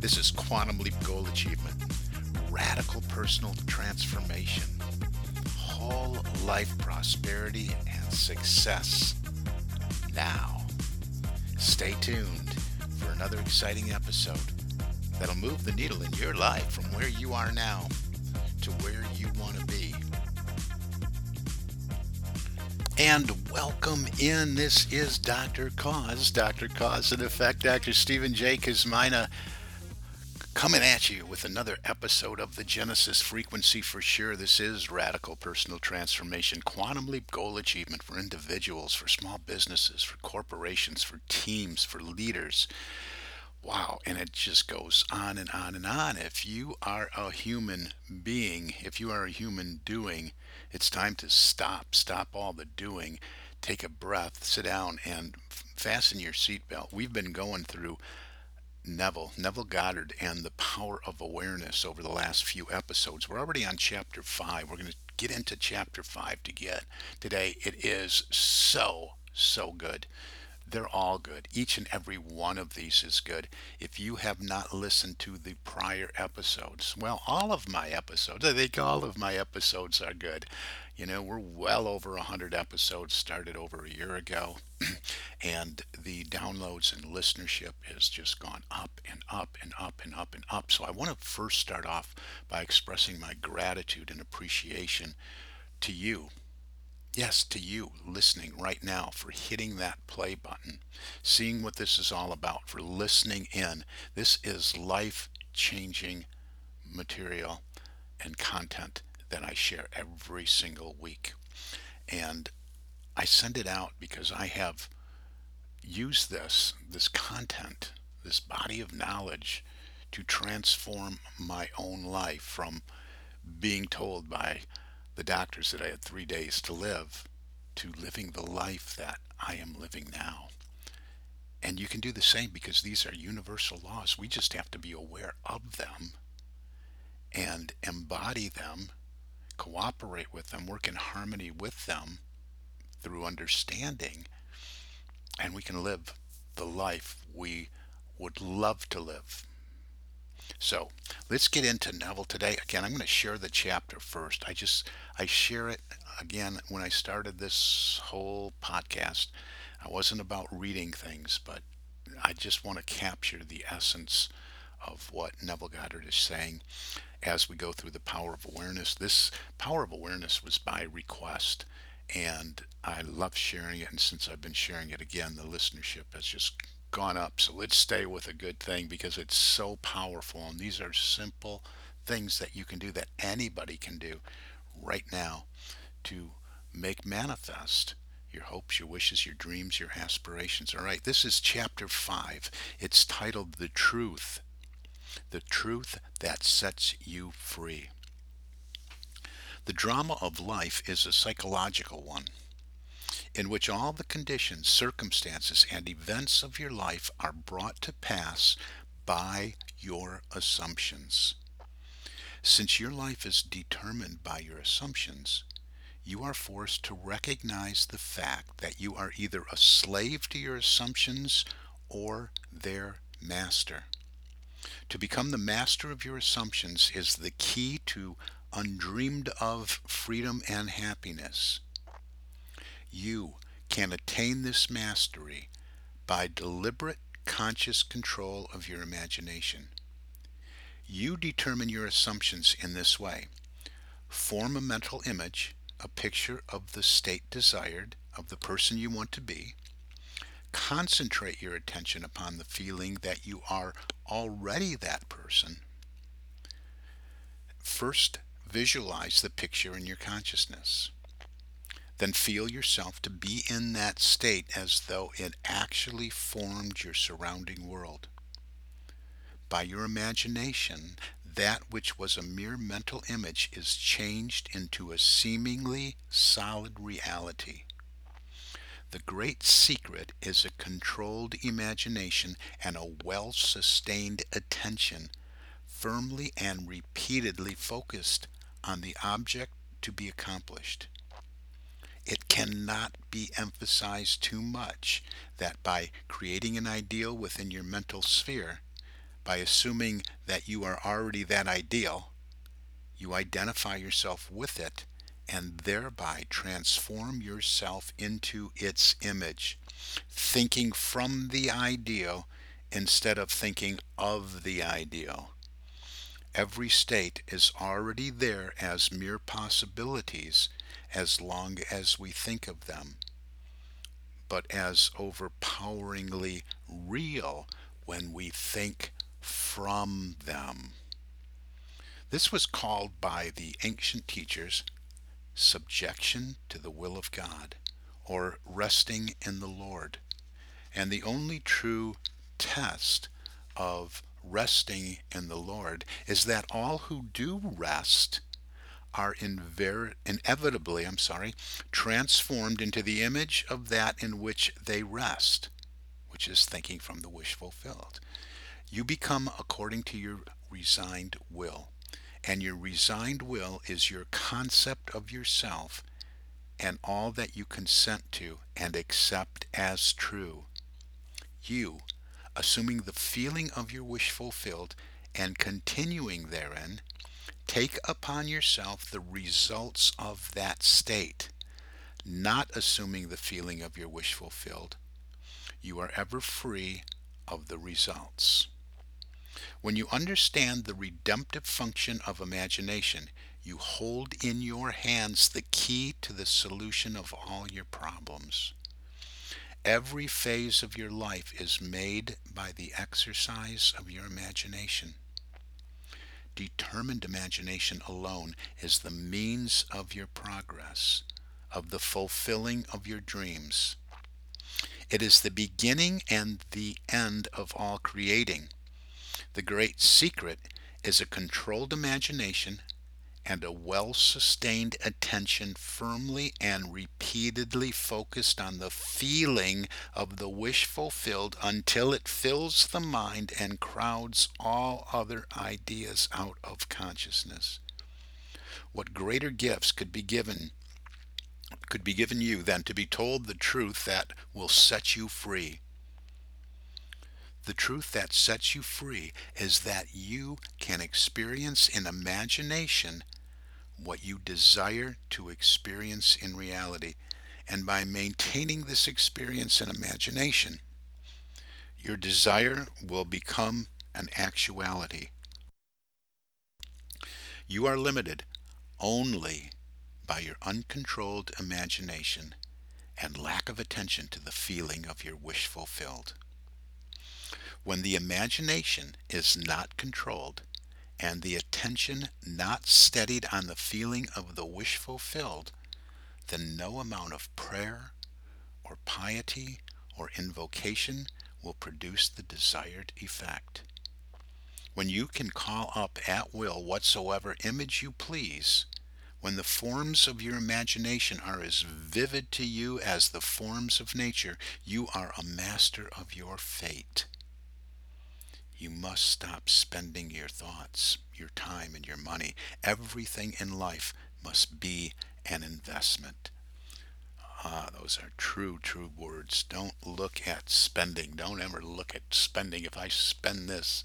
This is Quantum Leap Goal Achievement, radical personal transformation, whole life prosperity and success. Now, stay tuned for another exciting episode that'll move the needle in your life from where you are now to where you want to be. And welcome in. This is Dr. Koz, Dr. Cause and Effect, Dr. Stephen J. Kosmyna, coming at you with another episode of the Genesis Frequency for sure. This is radical personal transformation, quantum leap goal achievement for individuals, for small businesses, for corporations, for teams, for leaders. Wow, and it just goes on and on and on. If you are a human being, if you are a human doing, it's time to stop. Stop all the doing. Take a breath, sit down, and fasten your seatbelt. We've been going through Neville, Neville Goddard, and the power of awareness over the last few episodes. We're already on chapter five. We're going to get into chapter five to get today. It is so, so good. They're all good. Each and every one of these is good. If you have not listened to the prior episodes, well, all of my episodes, I think all of my episodes are good. You know, we're well over 100 episodes, started over a year ago, and the downloads and listenership has just gone up and up and up and up and up. So I want to first start off by expressing my gratitude and appreciation to you Yes, to you listening right now for hitting that play button, seeing what this is all about, for listening in. This is life changing material and content that I share every single week. And I send it out because I have used this, this content, this body of knowledge to transform my own life from being told by the doctors that I had three days to live to living the life that I am living now. And you can do the same because these are universal laws. We just have to be aware of them and embody them, cooperate with them, work in harmony with them through understanding, and we can live the life we would love to live. So let's get into Neville today. Again, I'm going to share the chapter first. I just I share it again when I started this whole podcast. I wasn't about reading things, but I just want to capture the essence of what Neville Goddard is saying as we go through the power of awareness. This power of awareness was by request, and I love sharing it. And since I've been sharing it again, the listenership has just gone up. So let's stay with a good thing because it's so powerful. And these are simple things that you can do that anybody can do right now to make manifest your hopes, your wishes, your dreams, your aspirations. All right, this is chapter five. It's titled The Truth. The Truth That Sets You Free. The drama of life is a psychological one in which all the conditions, circumstances, and events of your life are brought to pass by your assumptions. Since your life is determined by your assumptions, you are forced to recognize the fact that you are either a slave to your assumptions or their master. To become the master of your assumptions is the key to undreamed of freedom and happiness. You can attain this mastery by deliberate conscious control of your imagination. You determine your assumptions in this way. Form a mental image, a picture of the state desired, of the person you want to be. Concentrate your attention upon the feeling that you are already that person. First, visualize the picture in your consciousness then feel yourself to be in that state as though it actually formed your surrounding world. By your imagination, that which was a mere mental image is changed into a seemingly solid reality. The great secret is a controlled imagination and a well sustained attention, firmly and repeatedly focused on the object to be accomplished. It cannot be emphasized too much that by creating an ideal within your mental sphere, by assuming that you are already that ideal, you identify yourself with it and thereby transform yourself into its image, thinking from the ideal instead of thinking of the ideal. Every state is already there as mere possibilities as long as we think of them, but as overpoweringly real when we think from them. This was called by the ancient teachers subjection to the will of God, or resting in the Lord. And the only true test of resting in the Lord is that all who do rest are inver- inevitably, I'm sorry, transformed into the image of that in which they rest, which is thinking from the wish fulfilled. You become according to your resigned will. And your resigned will is your concept of yourself and all that you consent to and accept as true. You, assuming the feeling of your wish fulfilled and continuing therein, take upon yourself the results of that state, not assuming the feeling of your wish fulfilled. You are ever free of the results. When you understand the redemptive function of imagination, you hold in your hands the key to the solution of all your problems. Every phase of your life is made by the exercise of your imagination. Determined imagination alone is the means of your progress, of the fulfilling of your dreams. It is the beginning and the end of all creating. The great secret is a controlled imagination and a well sustained attention firmly and repeatedly focused on the feeling of the wish fulfilled until it fills the mind and crowds all other ideas out of consciousness. What greater gifts could be given could be given you than to be told the truth that will set you free? The truth that sets you free is that you can experience in imagination what you desire to experience in reality. And by maintaining this experience in imagination, your desire will become an actuality. You are limited only by your uncontrolled imagination and lack of attention to the feeling of your wish fulfilled. When the imagination is not controlled and the attention not steadied on the feeling of the wish fulfilled, then no amount of prayer or piety or invocation will produce the desired effect. When you can call up at will whatsoever image you please, when the forms of your imagination are as vivid to you as the forms of nature, you are a master of your fate. You must stop spending your thoughts, your time, and your money. Everything in life must be an investment. Ah, those are true, true words. Don't look at spending. Don't ever look at spending. If I spend this,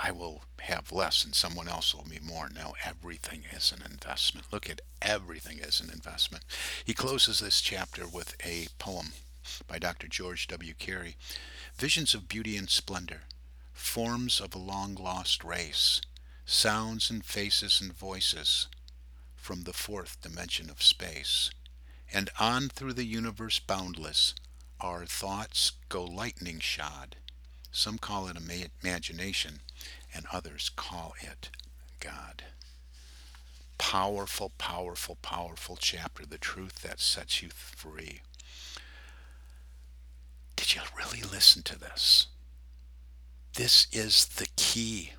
I will have less and someone else will be more. No, everything is an investment. Look at everything as an investment. He closes this chapter with a poem by Dr. George W. Carey Visions of Beauty and Splendor forms of a long lost race, sounds and faces and voices from the fourth dimension of space. And on through the universe boundless, our thoughts go lightning shod. Some call it imagination, and others call it God. Powerful, powerful, powerful chapter, the truth that sets you free. Did you really listen to this? This is the key.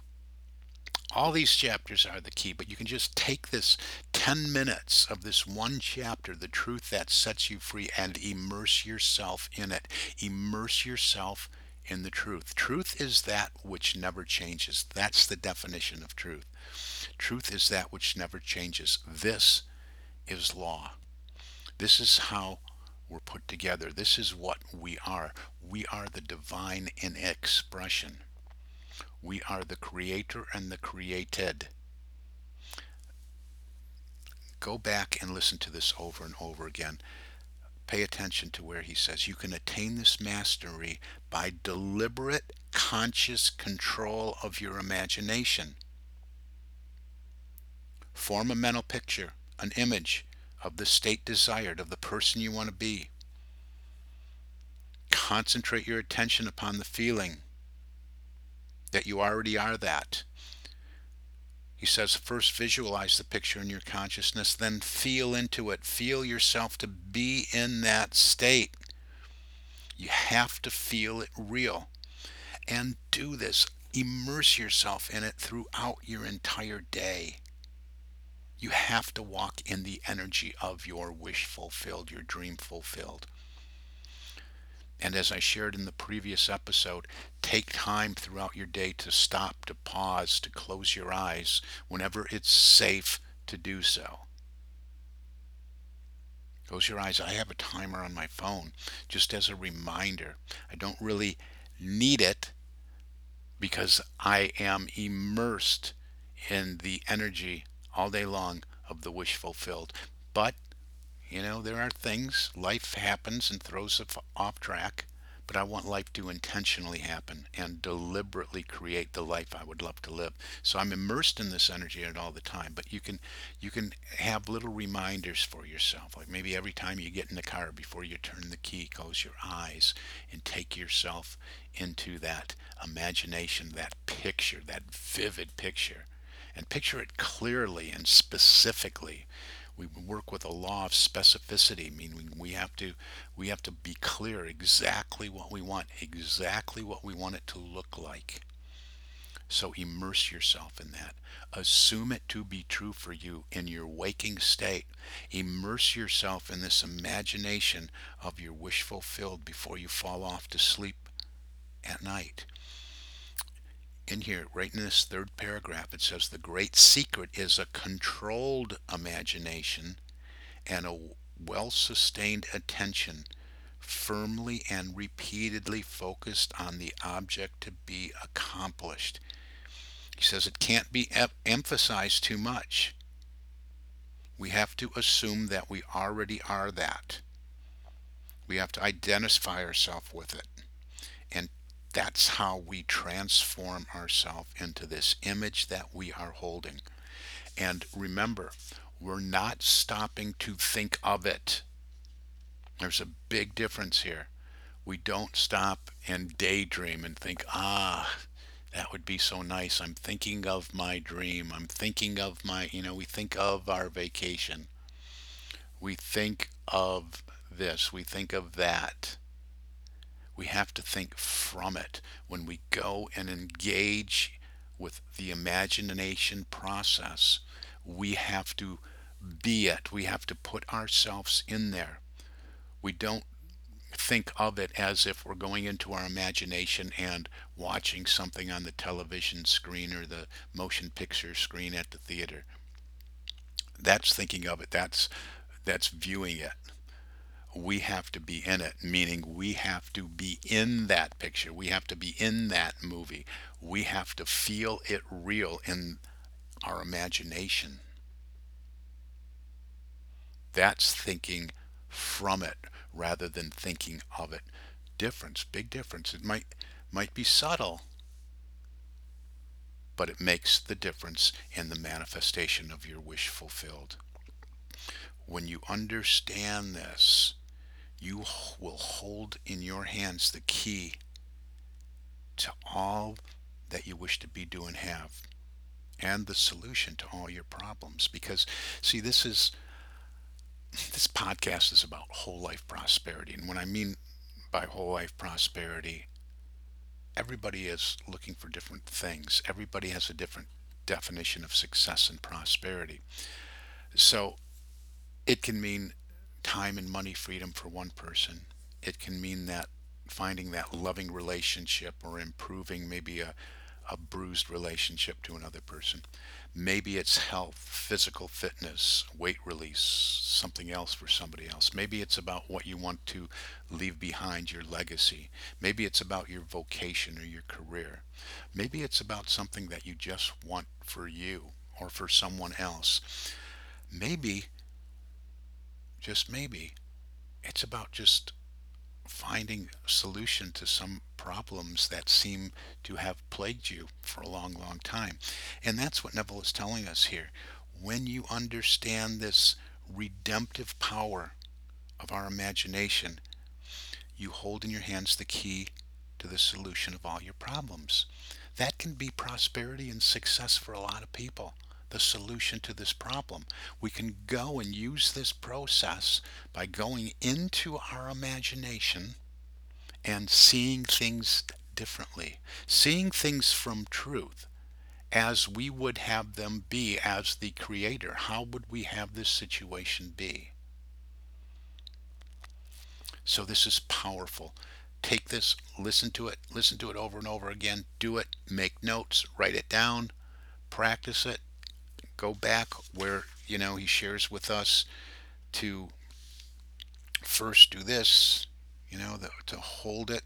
All these chapters are the key, but you can just take this 10 minutes of this one chapter, the truth that sets you free, and immerse yourself in it. Immerse yourself in the truth. Truth is that which never changes. That's the definition of truth. Truth is that which never changes. This is law. This is how we're put together. This is what we are. We are the divine in expression. We are the creator and the created. Go back and listen to this over and over again. Pay attention to where he says you can attain this mastery by deliberate, conscious control of your imagination. Form a mental picture, an image of the state desired, of the person you want to be. Concentrate your attention upon the feeling that you already are that. He says, first visualize the picture in your consciousness, then feel into it. Feel yourself to be in that state. You have to feel it real. And do this. Immerse yourself in it throughout your entire day. You have to walk in the energy of your wish fulfilled, your dream fulfilled. And as I shared in the previous episode, take time throughout your day to stop, to pause, to close your eyes whenever it's safe to do so. Close your eyes. I have a timer on my phone just as a reminder. I don't really need it because I am immersed in the energy all day long of the wish fulfilled. But you know, there are things, life happens and throws us off track, but I want life to intentionally happen and deliberately create the life I would love to live. So I'm immersed in this energy all the time, but you can you can have little reminders for yourself. Like maybe every time you get in the car before you turn the key, close your eyes and take yourself into that imagination, that picture, that vivid picture. And picture it clearly and specifically we work with a law of specificity meaning we have to we have to be clear exactly what we want exactly what we want it to look like. So immerse yourself in that. Assume it to be true for you in your waking state. Immerse yourself in this imagination of your wish fulfilled before you fall off to sleep at night in here, right in this third paragraph, it says the great secret is a controlled imagination and a well sustained attention, firmly and repeatedly focused on the object to be accomplished. He says it can't be em- emphasized too much. We have to assume that we already are that. We have to identify ourselves with it and that's how we transform ourselves into this image that we are holding. And remember, we're not stopping to think of it. There's a big difference here. We don't stop and daydream and think, ah, that would be so nice. I'm thinking of my dream. I'm thinking of my, you know, we think of our vacation. We think of this. We think of that we have to think from it. When we go and engage with the imagination process, we have to be it. We have to put ourselves in there. We don't think of it as if we're going into our imagination and watching something on the television screen or the motion picture screen at the theater. That's thinking of it. That's that's viewing it we have to be in it, meaning we have to be in that picture. We have to be in that movie. We have to feel it real in our imagination. That's thinking from it rather than thinking of it. Difference, big difference. It might might be subtle, but it makes the difference in the manifestation of your wish fulfilled. When you understand this, you will hold in your hands the key to all that you wish to be, do, and have, and the solution to all your problems. Because, see, this is this podcast is about whole life prosperity. And what I mean by whole life prosperity everybody is looking for different things. Everybody has a different definition of success and prosperity. So it can mean time and money freedom for one person. It can mean that finding that loving relationship or improving maybe a, a bruised relationship to another person. Maybe it's health, physical fitness, weight release, something else for somebody else. Maybe it's about what you want to leave behind, your legacy. Maybe it's about your vocation or your career. Maybe it's about something that you just want for you or for someone else. Maybe, just maybe, it's about just finding a solution to some problems that seem to have plagued you for a long, long time. And that's what Neville is telling us here. When you understand this redemptive power of our imagination, you hold in your hands the key to the solution of all your problems. That can be prosperity and success for a lot of people the solution to this problem. We can go and use this process by going into our imagination and seeing things differently, seeing things from truth as we would have them be as the creator. How would we have this situation be? So this is powerful. Take this, listen to it, listen to it over and over again, do it, make notes, write it down, practice it, go back where you know he shares with us to first do this you know the, to hold it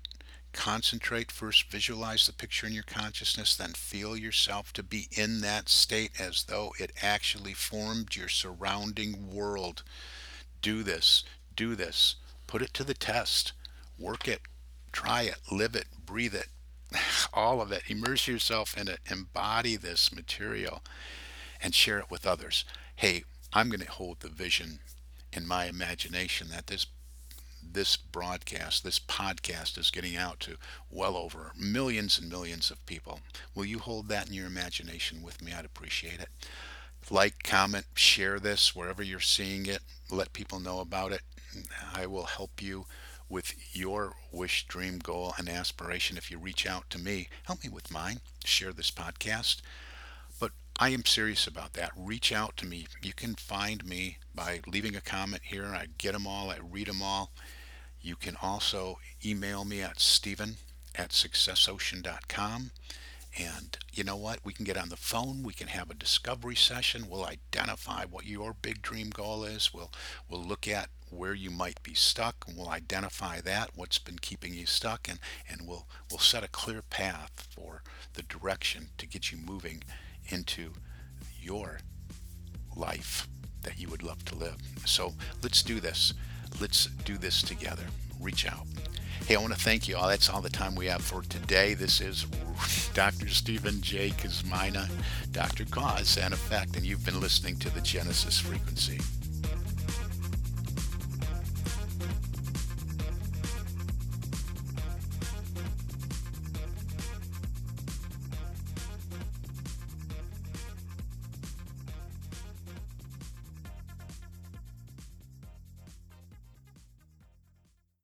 concentrate first visualize the picture in your consciousness then feel yourself to be in that state as though it actually formed your surrounding world. Do this do this put it to the test work it try it live it breathe it all of it. Immerse yourself in it embody this material and share it with others. Hey, I'm going to hold the vision in my imagination that this this broadcast, this podcast is getting out to well over millions and millions of people. Will you hold that in your imagination with me? I'd appreciate it. Like, comment, share this wherever you're seeing it. Let people know about it. I will help you with your wish, dream, goal, and aspiration. If you reach out to me, help me with mine. Share this podcast. I am serious about that. Reach out to me. You can find me by leaving a comment here. I get them all, I read them all. You can also email me at stephen at successocean.com. And you know what? We can get on the phone. We can have a discovery session. We'll identify what your big dream goal is. We'll we'll look at where you might be stuck, and we'll identify that, what's been keeping you stuck, and and we'll we'll set a clear path for the direction to get you moving into your life that you would love to live. So let's do this. Let's do this together. Reach out. Hey, I want to thank you all. That's all the time we have for today. This is Dr. Stephen J. Kosmyna, Dr. Cause and Effect, and you've been listening to the Genesis Frequency.